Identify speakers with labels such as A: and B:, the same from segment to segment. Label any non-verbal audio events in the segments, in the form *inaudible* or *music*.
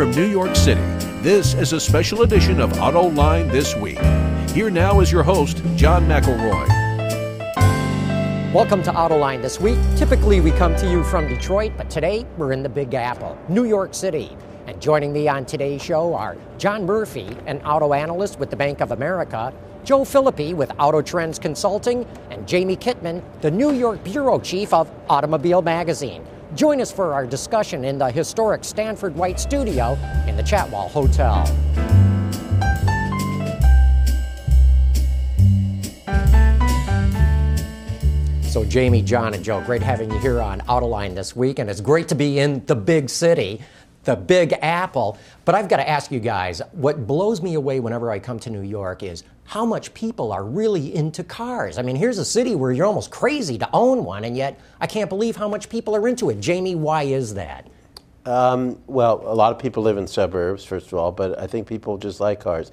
A: from New York City, this is a special edition of Autoline This Week. Here now is your host, John McElroy.
B: Welcome to Autoline this week. Typically, we come to you from Detroit, but today we're in the Big Apple, New York City. And joining me on today's show are John Murphy, an auto analyst with the Bank of America, Joe Philippi with Auto Trends Consulting, and Jamie Kitman, the New York bureau chief of Automobile Magazine. Join us for our discussion in the historic Stanford White Studio in the Chatwal Hotel. So, Jamie, John, and Joe, great having you here on Autoline this week, and it's great to be in the big city, the Big Apple. But I've got to ask you guys what blows me away whenever I come to New York is how much people are really into cars. I mean, here's a city where you're almost crazy to own one, and yet I can't believe how much people are into it. Jamie, why is that?
C: Um, well, a lot of people live in suburbs, first of all, but I think people just like cars.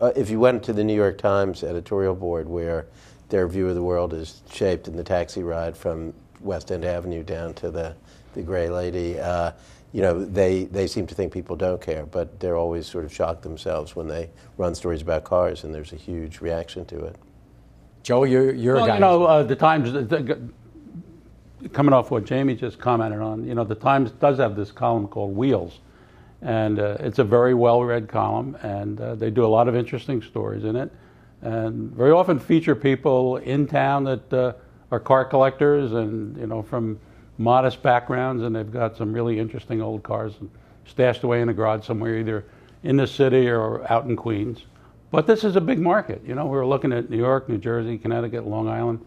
C: Uh, if you went to the New York Times editorial board where their view of the world is shaped in the taxi ride from West End Avenue down to the, the Gray Lady. Uh, you know, they, they seem to think people don't care, but they're always sort of shocked themselves when they run stories about cars, and there's a huge reaction to it.
B: Joe, you're, you're
D: well,
B: a guy.
D: you know, uh, the Times, the, coming off what Jamie just commented on, you know, the Times does have this column called Wheels, and uh, it's a very well-read column, and uh, they do a lot of interesting stories in it and very often feature people in town that uh, are car collectors and you know from modest backgrounds and they've got some really interesting old cars stashed away in a garage somewhere either in the city or out in Queens. But this is a big market. You know, we are looking at New York, New Jersey, Connecticut, Long Island.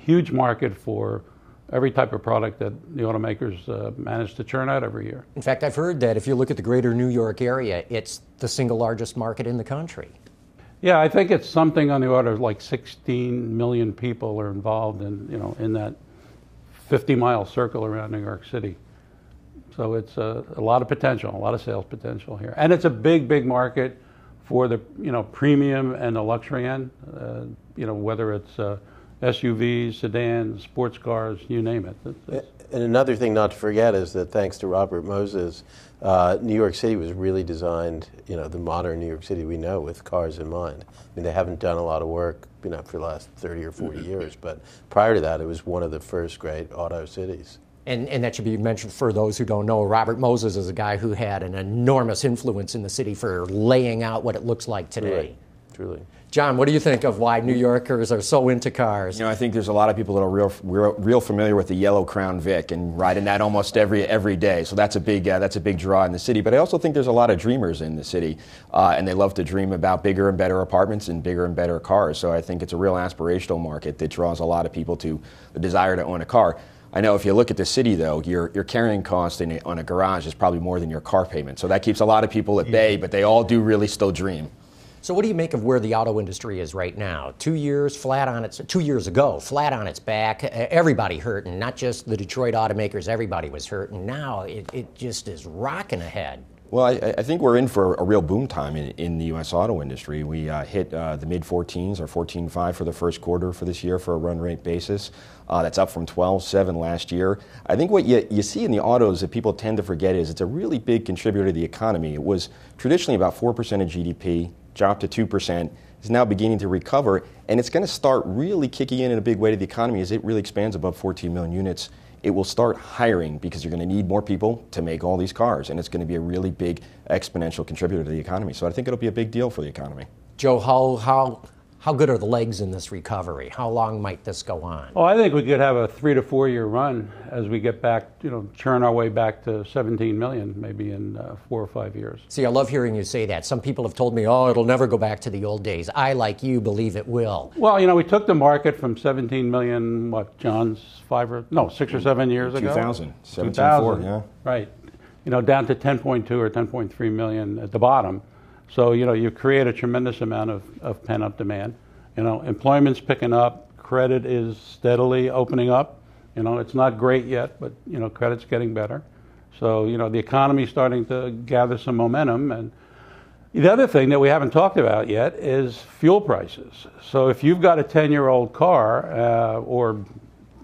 D: Huge market for every type of product that the automakers uh, manage to churn out every year.
B: In fact, I've heard that if you look at the greater New York area, it's the single largest market in the country.
D: Yeah, I think it's something on the order of like 16 million people are involved in, you know, in that 50 mile circle around New York City. So it's a, a, lot of potential, a lot of sales potential here. And it's a big, big market for the, you know, premium and the luxury end, uh, you know, whether it's uh, SUVs, sedans, sports cars, you name it. It's, it's
C: and another thing not to forget is that thanks to Robert Moses, uh, New York City was really designed, you know, the modern New York City we know with cars in mind. I mean, they haven't done a lot of work, you know, for the last 30 or 40 mm-hmm. years, but prior to that, it was one of the first great auto cities.
B: And, and that should be mentioned for those who don't know. Robert Moses is a guy who had an enormous influence in the city for laying out what it looks like today.
C: Truly. Truly.
B: John, what do you think of why New Yorkers are so into cars?
E: You know, I think there's a lot of people that are real, real, real familiar with the yellow Crown Vic and riding that almost every every day. So that's a big uh, that's a big draw in the city. But I also think there's a lot of dreamers in the city, uh, and they love to dream about bigger and better apartments and bigger and better cars. So I think it's a real aspirational market that draws a lot of people to the desire to own a car. I know if you look at the city, though, your, your carrying cost in, on a garage is probably more than your car payment. So that keeps a lot of people at bay, but they all do really still dream.
B: So, what do you make of where the auto industry is right now? Two years flat on its two years ago, flat on its back. Everybody hurting, not just the Detroit automakers. Everybody was hurting. Now it, it just is rocking ahead.
E: Well, I, I, think we're in for a real boom time in, in the U.S. auto industry. We uh, hit uh, the mid 14s, or 14.5 for the first quarter for this year for a run rate basis. Uh, that's up from 12.7 last year. I think what you, you see in the autos that people tend to forget is it's a really big contributor to the economy. It was traditionally about 4% of GDP dropped to 2%, is now beginning to recover, and it's going to start really kicking in in a big way to the economy as it really expands above 14 million units. It will start hiring because you're going to need more people to make all these cars, and it's going to be a really big exponential contributor to the economy. So I think it'll be a big deal for the economy.
B: Joe, how, how how good are the legs in this recovery? How long might this go on?
D: Oh, I think we could have a three to four year run as we get back, you know, churn our way back to 17 million, maybe in uh, four or five years.
B: See, I love hearing you say that. Some people have told me, oh, it'll never go back to the old days. I, like you, believe it will.
D: Well, you know, we took the market from 17 million, what, John's five or, no, six or seven years
E: 2000,
D: ago?
E: 2000. 2000, yeah.
D: Right. You know, down to 10.2 or 10.3 million at the bottom. So, you know, you create a tremendous amount of, of pent up demand. You know, employment's picking up, credit is steadily opening up. You know, it's not great yet, but, you know, credit's getting better. So, you know, the economy's starting to gather some momentum. And the other thing that we haven't talked about yet is fuel prices. So if you've got a 10 year old car, uh, or,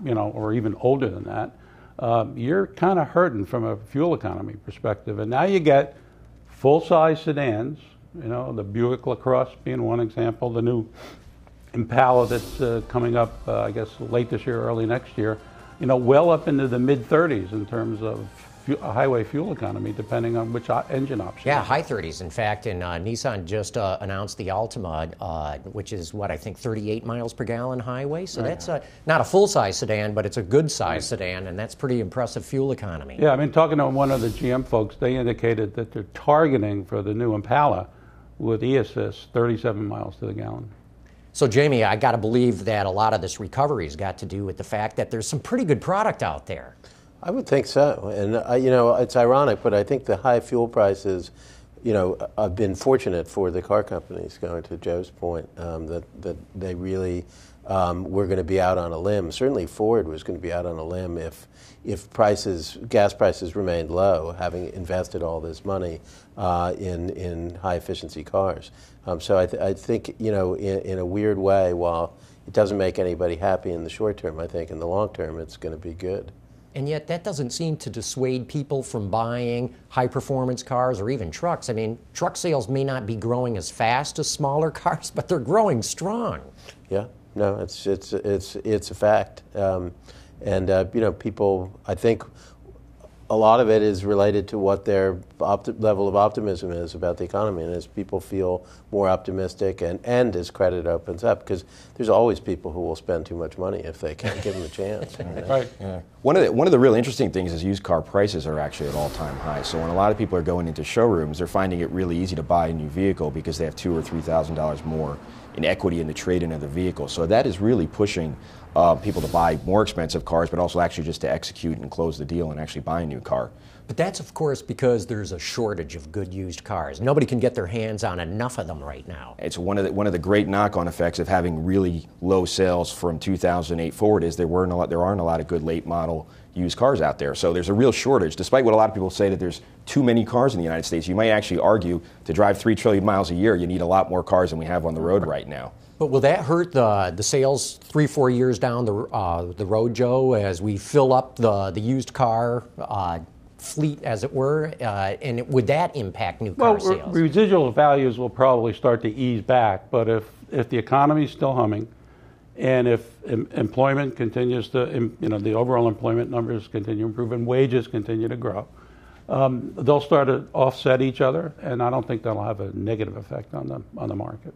D: you know, or even older than that, um, you're kind of hurting from a fuel economy perspective. And now you get full size sedans, you know, the Buick LaCrosse being one example, the new Impala that's uh, coming up, uh, I guess, late this year, early next year, you know, well up into the mid 30s in terms of highway fuel economy, depending on which engine option.
B: Yeah, high 30s. In fact, and uh, Nissan just uh, announced the Altima, uh, which is what I think 38 miles per gallon highway. So right. that's a, not a full size sedan, but it's a good size sedan, and that's pretty impressive fuel economy.
D: Yeah, I mean, talking to one of the GM folks, they indicated that they're targeting for the new Impala with e-assist 37 miles to the gallon.
B: So, Jamie, I got to believe that a lot of this recovery has got to do with the fact that there's some pretty good product out there.
C: I would think so, and uh, you know it's ironic, but I think the high fuel prices, you know, I've been fortunate for the car companies. Going to Joe's point, um, that that they really um, were going to be out on a limb. Certainly, Ford was going to be out on a limb if if prices, gas prices remained low, having invested all this money uh, in in high efficiency cars. Um, so I, th- I, think you know, in, in a weird way, while it doesn't make anybody happy in the short term, I think in the long term it's going to be good.
B: And yet, that doesn't seem to dissuade people from buying high performance cars or even trucks. I mean, truck sales may not be growing as fast as smaller *laughs* cars, but they're growing strong.
C: Yeah, no, it's, it's, it's, it's a fact. Um, and, uh, you know, people, I think a lot of it is related to what their opti- level of optimism is about the economy. And as people feel more optimistic and, and as credit opens up, because there's always people who will spend too much money if they can't give them a chance. *laughs*
E: Right. Yeah. One, of the, one of the really interesting things is used car prices are actually at all time highs. So when a lot of people are going into showrooms, they're finding it really easy to buy a new vehicle because they have two or $3,000 more in equity in the trade in of the vehicle. So that is really pushing uh, people to buy more expensive cars, but also actually just to execute and close the deal and actually buy a new car.
B: But that's, of course, because there's a shortage of good used cars. Nobody can get their hands on enough of them right now.
E: It's one of the, one of the great knock-on effects of having really low sales from 2008 forward is there weren't a lot, there aren't a lot of good late model used cars out there. So there's a real shortage. Despite what a lot of people say that there's too many cars in the United States, you might actually argue to drive three trillion miles a year, you need a lot more cars than we have on the road right now.
B: But will that hurt the the sales three four years down the uh, the road, Joe, as we fill up the the used car? Uh, fleet, as it were, uh, and would that impact new car
D: well,
B: sales?
D: Re- residual values will probably start to ease back, but if if the economy is still humming, and if em- employment continues to, em- you know, the overall employment numbers continue to improve and wages continue to grow, um, they'll start to offset each other, and I don't think that'll have a negative effect on the on the market.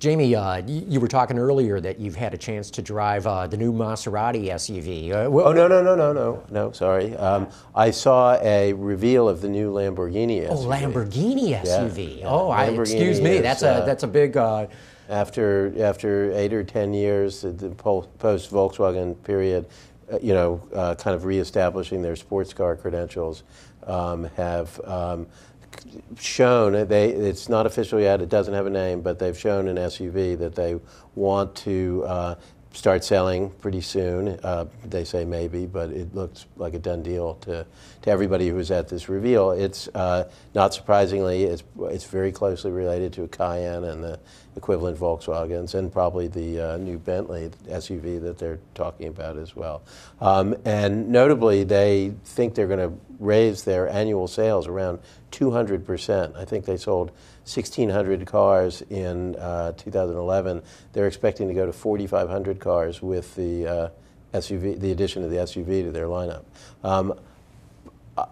B: Jamie, uh, you were talking earlier that you've had a chance to drive uh, the new Maserati SUV. Uh,
C: wh- oh no no no no no no sorry. Um, I saw a reveal of the new Lamborghini SUV.
B: Oh, Lamborghini SUV. Yeah. Oh, Lamborghini I, excuse me. Is, that's a uh, that's a big. Uh,
C: after after eight or ten years, the post Volkswagen period, uh, you know, kind of reestablishing their sports car credentials, um, have. Um, shown they it's not official yet. It doesn't have a name, but they've shown an SUV that they want to uh, start selling pretty soon. Uh, they say maybe, but it looks like a done deal to, to everybody who was at this reveal. It's uh, not surprisingly, it's, it's very closely related to a Cayenne and the equivalent Volkswagens, and probably the uh, new Bentley SUV that they're talking about as well. Um, and notably, they think they're going to raise their annual sales around 200%. I think they sold 1,600 cars in uh, 2011. They're expecting to go to 4,500 cars with the uh, SUV, the addition of the SUV to their lineup. Um,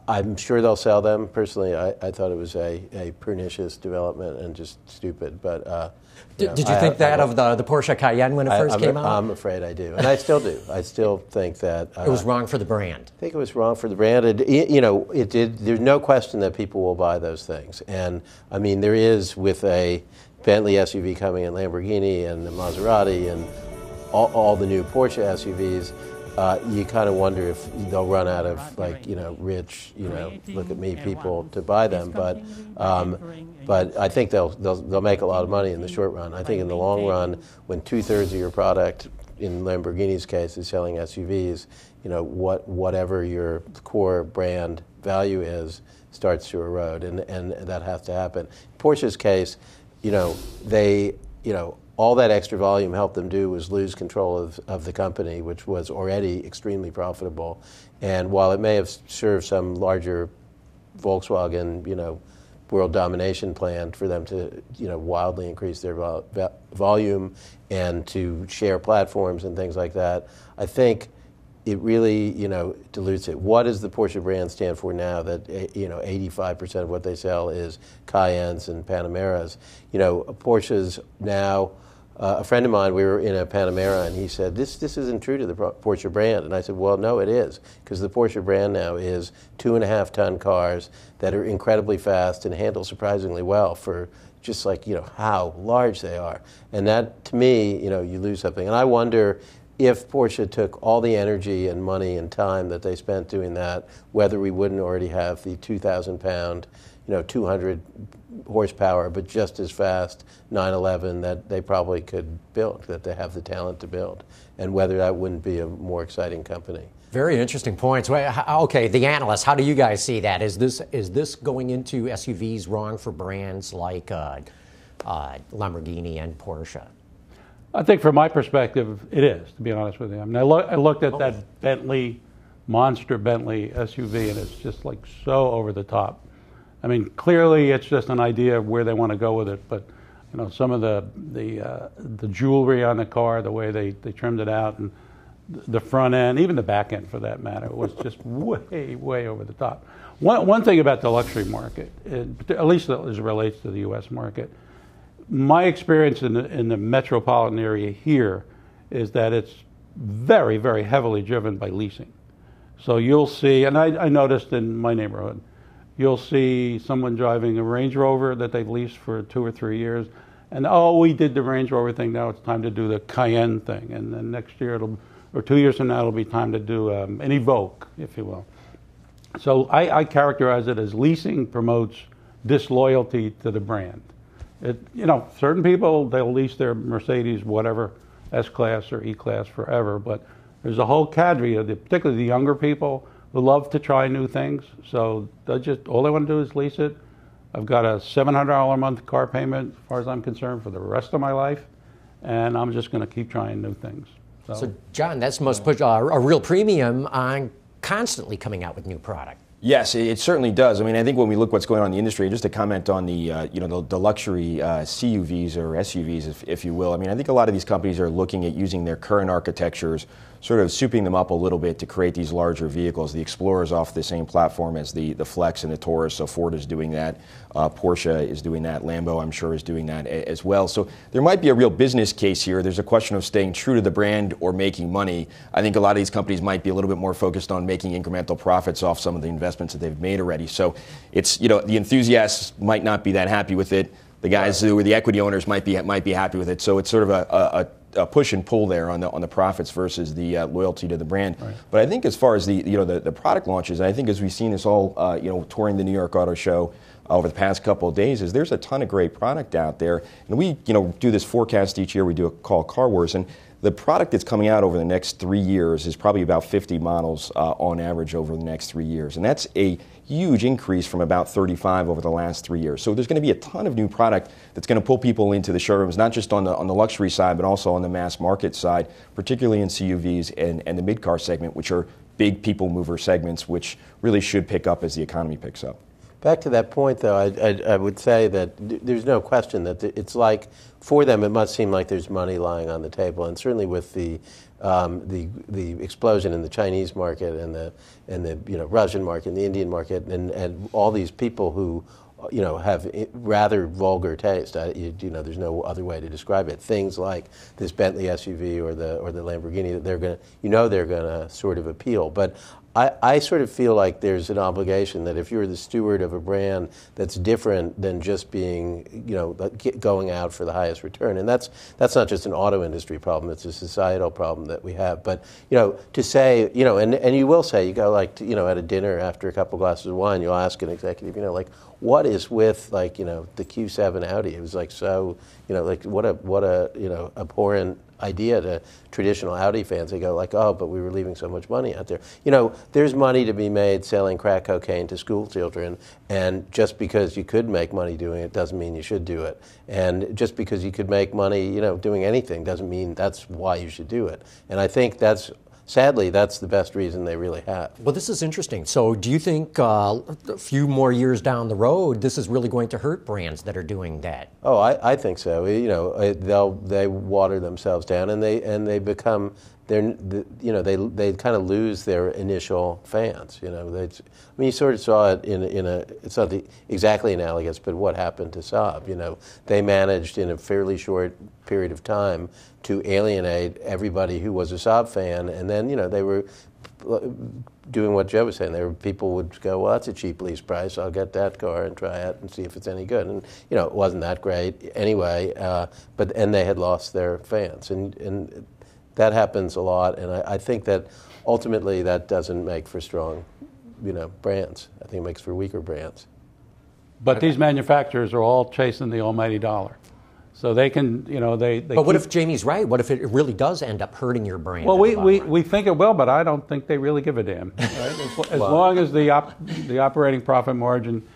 C: I'm sure they'll sell them. Personally, I, I thought it was a, a, pernicious development and just stupid. But uh,
B: know, did, you I, think I, that of the, the Porsche Cayenne when it first
C: I'm,
B: came out?
C: I'm afraid I do, and I still do. I still think that
B: uh, *laughs* it was wrong for the brand.
C: I think it was wrong for the brand. It, you know, it did. There's no question that people will buy those things, and I mean, there is with a Bentley SUV coming in Lamborghini and the Maserati and all, all the new Porsche SUVs uh, you kind of wonder if they'll run out of like you know rich you know look at me people to buy them. But um, but I think they'll, they'll they'll make a lot of money in the short run. I think in the long run when two thirds of your product in Lamborghini's case is selling SUVs you know what whatever your core brand value is starts to erode and and that has to happen. Porsche's case you know they you know all that extra volume helped them do was lose control of, of the company, which was already extremely profitable. And while it may have served some larger Volkswagen, you know, world domination plan for them to you know wildly increase their vol- volume and to share platforms and things like that. I think it really you know dilutes it. What does the Porsche brand stand for now? That eh, you know 85% of what they sell is Cayennes and Panameras. You know Porsches now. Uh, a friend of mine, we were in a Panamera, and he said, "This this isn't true to the Porsche brand." And I said, "Well, no, it is, because the Porsche brand now is two and a half ton cars that are incredibly fast and handle surprisingly well for just like you know how large they are. And that, to me, you know, you lose something. And I wonder if Porsche took all the energy and money and time that they spent doing that, whether we wouldn't already have the 2,000 pound, you know, 200 horsepower, but just as fast 911 that they probably could build, that they have the talent to build, and whether that wouldn't be a more exciting company.
B: Very interesting points. Okay, the analysts, how do you guys see that? Is this is this going into SUVs wrong for brands like uh, uh, Lamborghini and Porsche?
D: I think, from my perspective, it is. To be honest with you, I mean, I, lo- I looked at that Bentley monster Bentley SUV, and it's just like so over the top. I mean, clearly it's just an idea of where they want to go with it, but you know, some of the the uh, the jewelry on the car, the way they, they trimmed it out, and the front end, even the back end for that matter, was just *laughs* way way over the top. One one thing about the luxury market, it, at least as it relates to the U.S. market, my experience in the, in the metropolitan area here is that it's very very heavily driven by leasing. So you'll see, and I, I noticed in my neighborhood you'll see someone driving a Range Rover that they've leased for two or three years, and oh, we did the Range Rover thing. Now it's time to do the Cayenne thing, and then next year it'll, or two years from now, it'll be time to do um, an Evoque, if you will. So I, I characterize it as leasing promotes disloyalty to the brand. It, you know, certain people they'll lease their Mercedes, whatever, S class or E class forever, but there's a whole cadre of the, particularly the younger people love to try new things. So they just all they want to do is lease it. I've got a $700 a month car payment, as far as I'm concerned, for the rest of my life, and I'm just going to keep trying new things.
B: So, so John, that's must put a real premium on constantly coming out with new product.
E: Yes, it certainly does. I mean, I think when we look what's going on in the industry, just to comment on the uh, you know the, the luxury uh, CUVs or SUVs, if, if you will. I mean, I think a lot of these companies are looking at using their current architectures sort of souping them up a little bit to create these larger vehicles. The Explorer is off the same platform as the, the Flex and the Taurus, so Ford is doing that. Uh, Porsche is doing that. Lambo, I'm sure, is doing that a- as well. So there might be a real business case here. There's a question of staying true to the brand or making money. I think a lot of these companies might be a little bit more focused on making incremental profits off some of the investments that they've made already. So it's, you know, the enthusiasts might not be that happy with it. The guys who are the equity owners might be might be happy with it. So it's sort of a, a, a push and pull there on the on the profits versus the uh, loyalty to the brand. Right. But I think as far as the you know the, the product launches, I think as we've seen this all uh, you know touring the New York Auto Show over the past couple of days, is there's a ton of great product out there, and we you know do this forecast each year. We do a call Car Wars and. The product that's coming out over the next three years is probably about 50 models uh, on average over the next three years. And that's a huge increase from about 35 over the last three years. So there's going to be a ton of new product that's going to pull people into the showrooms, not just on the, on the luxury side, but also on the mass market side, particularly in CUVs and, and the mid car segment, which are big people mover segments, which really should pick up as the economy picks up.
C: Back to that point, though, I, I, I would say that there's no question that it's like, for them, it must seem like there's money lying on the table. And certainly with the um, the the explosion in the Chinese market and the and the you know Russian market and the Indian market and, and all these people who you know have rather vulgar taste. I, you, you, know, there's no other way to describe it. Things like this Bentley SUV or the or the Lamborghini, they're going to you know they're going to sort of appeal. But I, I sort of feel like there's an obligation that if you're the steward of a brand that's different than just being, you know, going out for the highest return, and that's that's not just an auto industry problem; it's a societal problem that we have. But you know, to say, you know, and and you will say, you go like, to, you know, at a dinner after a couple glasses of wine, you'll ask an executive, you know, like, what is with like, you know, the Q7 Audi? It was like so, you know, like what a what a you know abhorrent idea to traditional Audi fans. They go like, "Oh, but we were leaving so much money out there." You know, there's money to be made selling crack cocaine to school children, and just because you could make money doing it doesn't mean you should do it. And just because you could make money, you know, doing anything doesn't mean that's why you should do it. And I think that's sadly, that's the best reason they really have.
B: Well, this is interesting. So, do you think uh, a few more years down the road, this is really going to hurt brands that are doing that?
C: Oh, I, I think so. You know, they'll they water themselves down, and they and they become they're you know they they kind of lose their initial fans. You know, I mean, you sort of saw it in in a it's not the, exactly analogous, but what happened to Saab? You know, they managed in a fairly short period of time to alienate everybody who was a Saab fan, and then you know they were doing what Joe was saying. There were people would go, well, that's a cheap lease price. I'll get that car and try it and see if it's any good. And you know, it wasn't that great anyway. Uh, but and they had lost their fans, and and that happens a lot. And I, I think that ultimately that doesn't make for strong, you know, brands. I think it makes for weaker brands.
D: But these manufacturers are all chasing the almighty dollar. So they can, you know, they. they
B: but what if Jamie's right? What if it really does end up hurting your brand?
D: Well, we, we, we think it will, but I don't think they really give a damn. Right? As, as well, long as the op, the operating profit margin,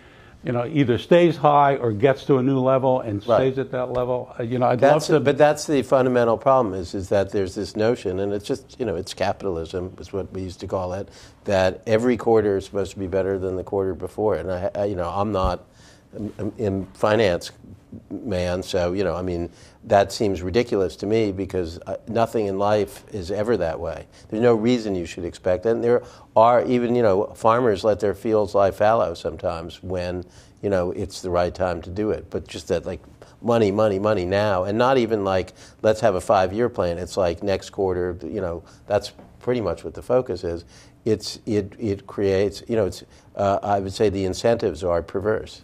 D: you know, either stays high or gets to a new level and right. stays at that level, uh, you know, I'd
C: that's
D: love to.
C: but that's the fundamental problem is is that there's this notion, and it's just you know, it's capitalism is what we used to call it, that every quarter is supposed to be better than the quarter before, and I, I you know, I'm not in finance man. So, you know, I mean, that seems ridiculous to me because uh, nothing in life is ever that way. There's no reason you should expect it. And there are even, you know, farmers let their fields lie fallow sometimes when, you know, it's the right time to do it. But just that, like, money, money, money now, and not even like, let's have a five year plan. It's like next quarter, you know, that's pretty much what the focus is. It's, it, it creates, you know, it's, uh, I would say the incentives are perverse.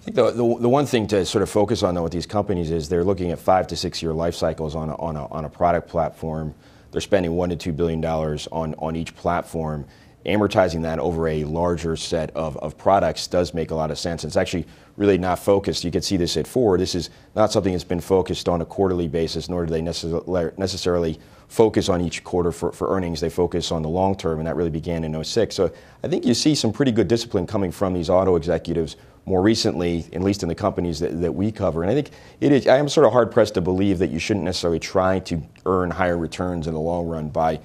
E: I think the, the, the, one thing to sort of focus on though with these companies is they're looking at five to six year life cycles on a, on a, on a product platform. They're spending one to two billion dollars on, on each platform. Amortizing that over a larger set of, of products does make a lot of sense. It's actually really not focused. You can see this at Ford. This is not something that's been focused on a quarterly basis, nor do they necessarily focus on each quarter for, for earnings. They focus on the long term, and that really began in 06. So I think you see some pretty good discipline coming from these auto executives more recently, at least in the companies that, that we cover. And I think it is, I am sort of hard pressed to believe that you shouldn't necessarily try to earn higher returns in the long run by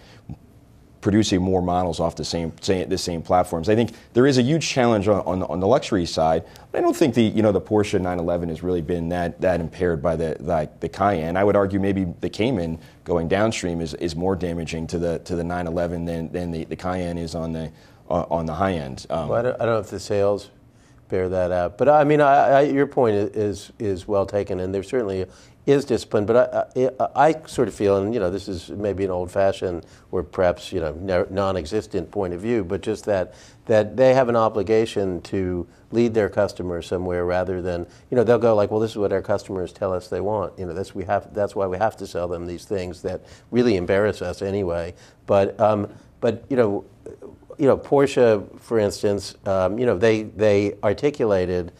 E: producing more models off the same, the same platforms. I think there is a huge challenge on, on, on, the luxury side. But I don't think the you know the Porsche 911 has really been that that impaired by the the, the Cayenne. I would argue maybe the Cayman going downstream is, is more damaging to the to the 911 than, than the, the Cayenne is on the uh, on the high end.
C: Um, well, I, don't, I don't know if the sales bear that out. But I mean, I, I, your point is is well taken, and there certainly is discipline. But I, I, sort of feel, and you know, this is maybe an old-fashioned or perhaps you know non-existent point of view, but just that that they have an obligation to lead their customers somewhere rather than you know they'll go like, well, this is what our customers tell us they want. You know, that's we have that's why we have to sell them these things that really embarrass us anyway. But um, but you know you know, Porsche, for instance, um, you know, they they articulated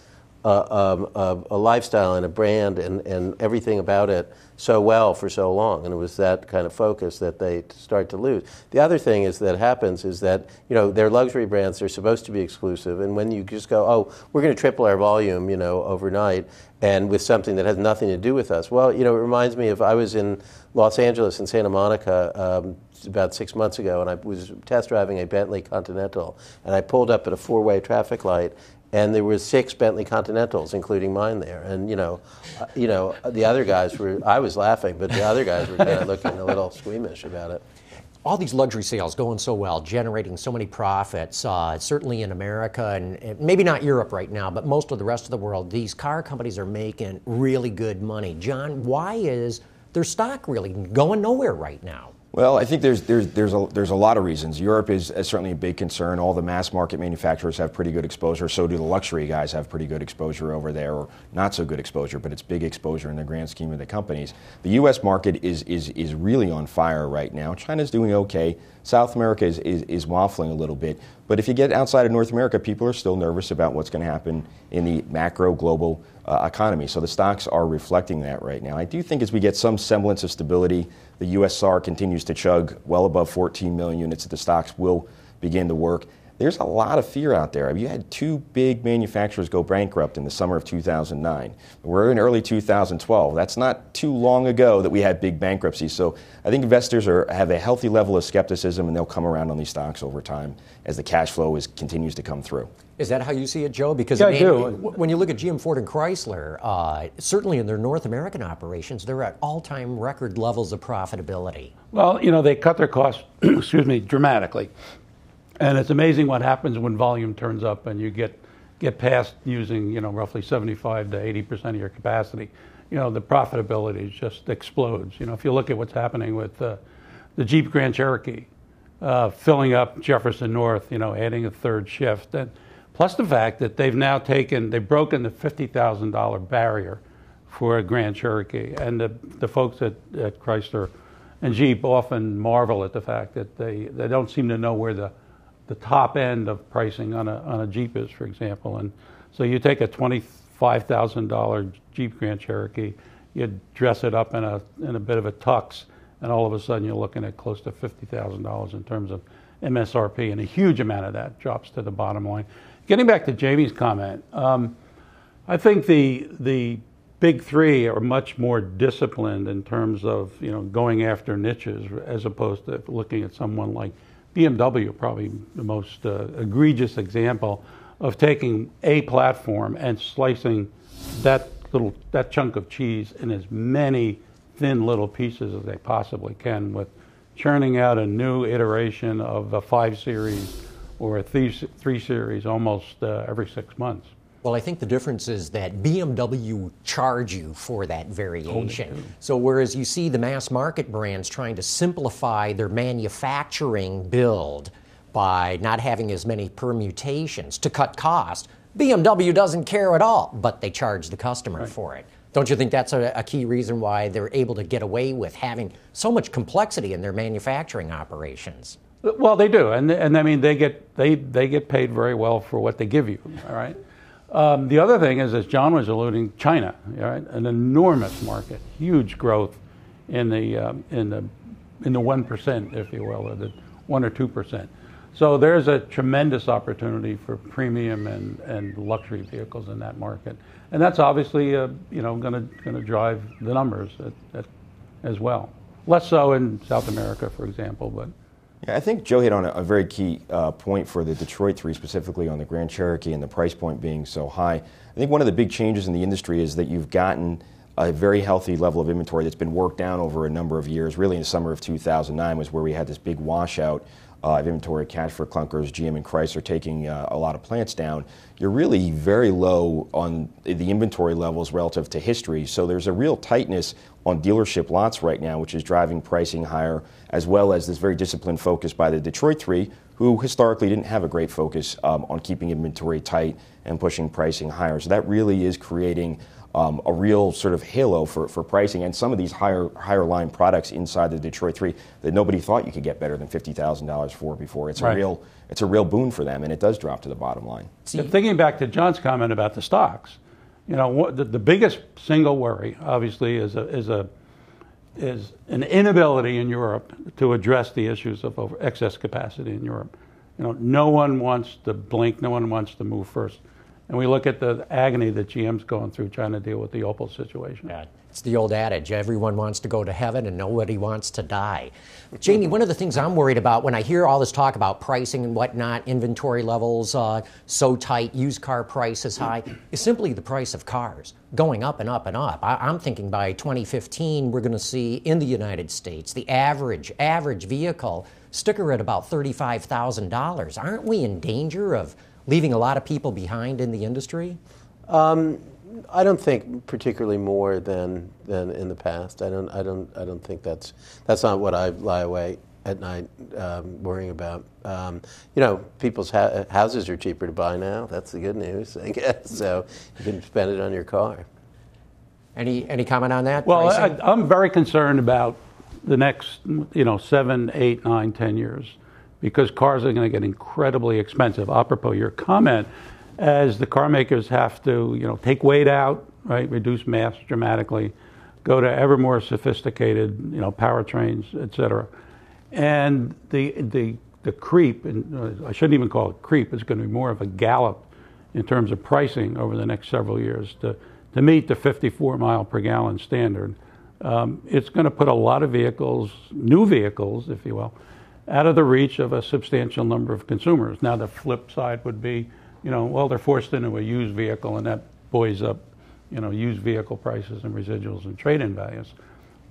C: um, a, a, lifestyle and a brand and, and everything about it so well for so long, and it was that kind of focus that they start to lose. The other thing is that happens is that you know they're luxury brands; they're supposed to be exclusive, and when you just go, oh, we're going to triple our volume, you know, overnight, and with something that has nothing to do with us. Well, you know, it reminds me of I was in Los Angeles and Santa Monica um, about six months ago, and I was test driving a Bentley Continental, and I pulled up at a four-way traffic light, and there were six Bentley Continentals, including mine there. And you know, uh, you know, the other guys were. I was laughing, but the other guys were kind of looking a little squeamish about it.
B: All these luxury sales going so well, generating so many profits. Uh, certainly in America and maybe not Europe right now, but most of the rest of the world, these car companies are making really good money. John, why is their stock really going nowhere right now?
E: Well, I think there's there's there's a there's a lot of reasons. Europe is, certainly a big concern. All the mass market manufacturers have pretty good exposure. So do the luxury guys have pretty good exposure over there, or not so good exposure, but it's big exposure in the grand scheme of the companies. The U.S. market is is is really on fire right now. China's doing okay. South America is, is, is waffling a little bit. But if you get outside of North America, people are still nervous about what's going to happen in the macro global uh, economy. So the stocks are reflecting that right now. I do think as we get some semblance of stability, the US SAR continues to chug well above 14 million units, that the stocks will begin to work. there's a lot of fear out there. I mean, you had two big manufacturers go bankrupt in the summer of 2009. We're in early 2012. That's not too long ago that we had big bankruptcies. So I think investors are, have a healthy level of skepticism and they'll come around on these stocks over time as the cash flow is, continues to come through.
B: Is that how you see it, Joe? Because
D: Yeah, I do.
B: when you look at GM, Ford, and Chrysler, uh, certainly in their North American operations, they're at all-time record levels of profitability.
D: Well, you know, they cut their costs, *clears throat* excuse me, dramatically. And it's amazing what happens when volume turns up and you get, get past using, you know, roughly 75 to 80% of your capacity. You know, the profitability just explodes. You know, if you look at what's happening with uh, the Jeep Grand Cherokee, uh, filling up Jefferson North, you know, adding a third shift. And plus the fact that they've now taken, they've broken the $50,000 barrier for a Grand Cherokee. And the, the folks at, at Chrysler and Jeep often marvel at the fact that they, they don't seem to know where the, the top end of pricing on a, on a Jeep is, for example. And so you take a $25,000 Jeep Grand Cherokee, you dress it up in a, in a bit of a tux, and all of a sudden you're looking at close to $50,000 in terms of MSRP, and a huge amount of that drops to the bottom line. Getting back to Jamie's comment, um, I think the the big three are much more disciplined in terms of you know going after niches as opposed to looking at someone like BMW, probably the most uh, egregious example of taking a platform and slicing that little that chunk of cheese in as many thin little pieces as they possibly can with churning out a new iteration of a five series or a three, three series almost uh, every six months.
B: Well, I think the difference is that BMW charge you for that
D: Oh,
B: variation. So whereas you see the mass market brands trying to simplify their manufacturing build by not having as many permutations to cut cost, BMW doesn't care at all, but they charge the customer for it. Don't you think that's a, a key reason why they're able to get away with having so much complexity in their manufacturing operations?
D: Well, they do, and and I mean they get they they get paid very well for what they give you. All right. Um, the other thing is, as John was alluding, China, right, an enormous market, huge growth in the um, in the in the one percent, if you will, or the one or two percent. So there's a tremendous opportunity for premium and, and luxury vehicles in that market, and that's obviously uh, you know going to going to drive the numbers at, at, as well. Less so in South America, for example, but.
E: Yeah, I think Joe hit on a, a very key uh, point for the Detroit 3, specifically on the Grand Cherokee and the price point being so high. I think one of the big changes in the industry is that you've gotten a very healthy level of inventory that's been worked down over a number of years. Really, in the summer of 2009 was where we had this big washout uh, of inventory cash for clunkers, GM and Chrysler taking uh, a lot of plants down. You're really very low on the inventory levels relative to history. So there's a real tightness on dealership lots right now, which is driving pricing higher, as well as this very disciplined focus by the Detroit Three, who historically didn't have a great focus um, on keeping inventory tight and pushing pricing higher. So that really is creating um, a real sort of halo for, for pricing and some of these higher higher line products inside the Detroit Three that nobody thought you could get better than fifty thousand dollars for before. It's
D: Right.
E: a real it's a real boon for them, and it does drop to the bottom line.
B: See,
D: Thinking back to John's comment about the stocks, you know, what, the, the biggest single worry, obviously, is a, is a is an inability in Europe to address the issues of over excess capacity in Europe. You know, no one wants to blink, no one wants to move first. And we look at the agony that GM's going through trying to deal with the Opel situation.
B: Yeah, It's the old adage everyone wants to go to heaven and nobody wants to die. Jamie, one of the things I'm worried about when I hear all this talk about pricing and whatnot, inventory levels uh, so tight, used car prices high, is simply the price of cars going up and up and up. I, I'm thinking by 2015, we're going to see in the United States the average average vehicle sticker at about $35,000. Aren't we in danger of leaving a lot of people behind in the industry?
C: I don't think particularly more than than in the past. I don't. I don't. I don't think that's that's not what I lie awake at night um, worrying about. Um, you know, people's ha- houses are cheaper to buy now. That's the good news, I guess. *laughs* So you can spend it on your car.
B: Any any comment on that?
D: Well. I, I'm very concerned about the next, you know, seven, eight, nine, ten years, because cars are going to get incredibly expensive. Apropos your comment, as the car makers have to, you know, take weight out, right, reduce mass dramatically, go to ever more sophisticated, you know, powertrains, et cetera, and the the the creep, and uh, I shouldn't even call it creep, it's going to be more of a gallop in terms of pricing over the next several years to, to meet the 54 mile per gallon standard. Um, it's going to put a lot of vehicles, new vehicles, if you will, out of the reach of a substantial number of consumers. Now, the flip side would be, you know, well, they're forced into a used vehicle, and that buoys up, you know, used vehicle prices and residuals and trade-in values.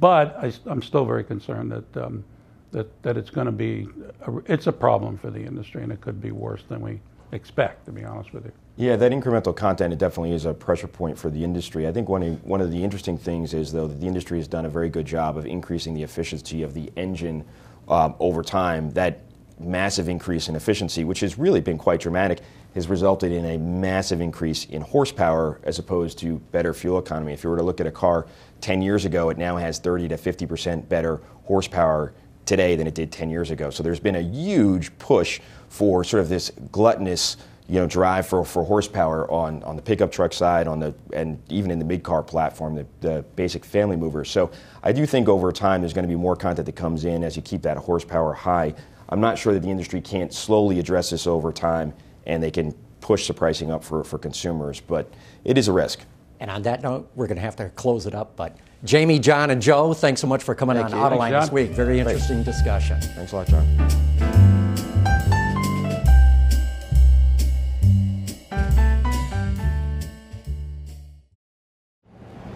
D: But I, am still very concerned that um, that that it's going to be a, it's a problem for the industry, and it could be worse than we expect. To be honest with you.
E: Yeah, that incremental content it definitely is a pressure point for the industry. I think one of, one of the interesting things is though that the industry has done a very good job of increasing the efficiency of the engine um, over time. That massive increase in efficiency, which has really been quite dramatic, has resulted in a massive increase in horsepower as opposed to better fuel economy. If you were to look at a car 10 years ago, it now has 30 to 50 percent better horsepower today than it did 10 years ago. So there's been a huge push for sort of this gluttonous you know, drive for, for horsepower on, on the pickup truck side, on the and even in the mid car platform, the, the basic family movers. So I do think over time there's going to be more content that comes in as you keep that horsepower high. I'm not sure that the industry can't slowly address this over time and they can push the pricing up for, for consumers, but it is a risk.
B: And on that note, we're going to have to close it up. But Jamie, John, and Joe, thanks so much for coming
C: Thank
B: on
C: you.
B: Autoline this week. Very interesting
E: Thanks.
B: discussion.
E: Thanks a lot, John.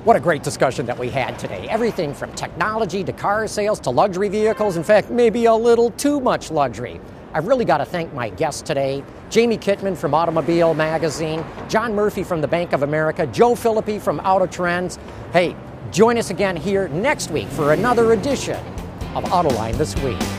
B: What a great discussion that we had today. Everything from technology to car sales to luxury vehicles. In fact, maybe a little too much luxury. I've really got to thank my guests today Jamie Kitman from Automobile Magazine, John Murphy from the Bank of America, Joe Philippi from Auto Trends. Hey, join us again here next week for another edition of Autoline This Week.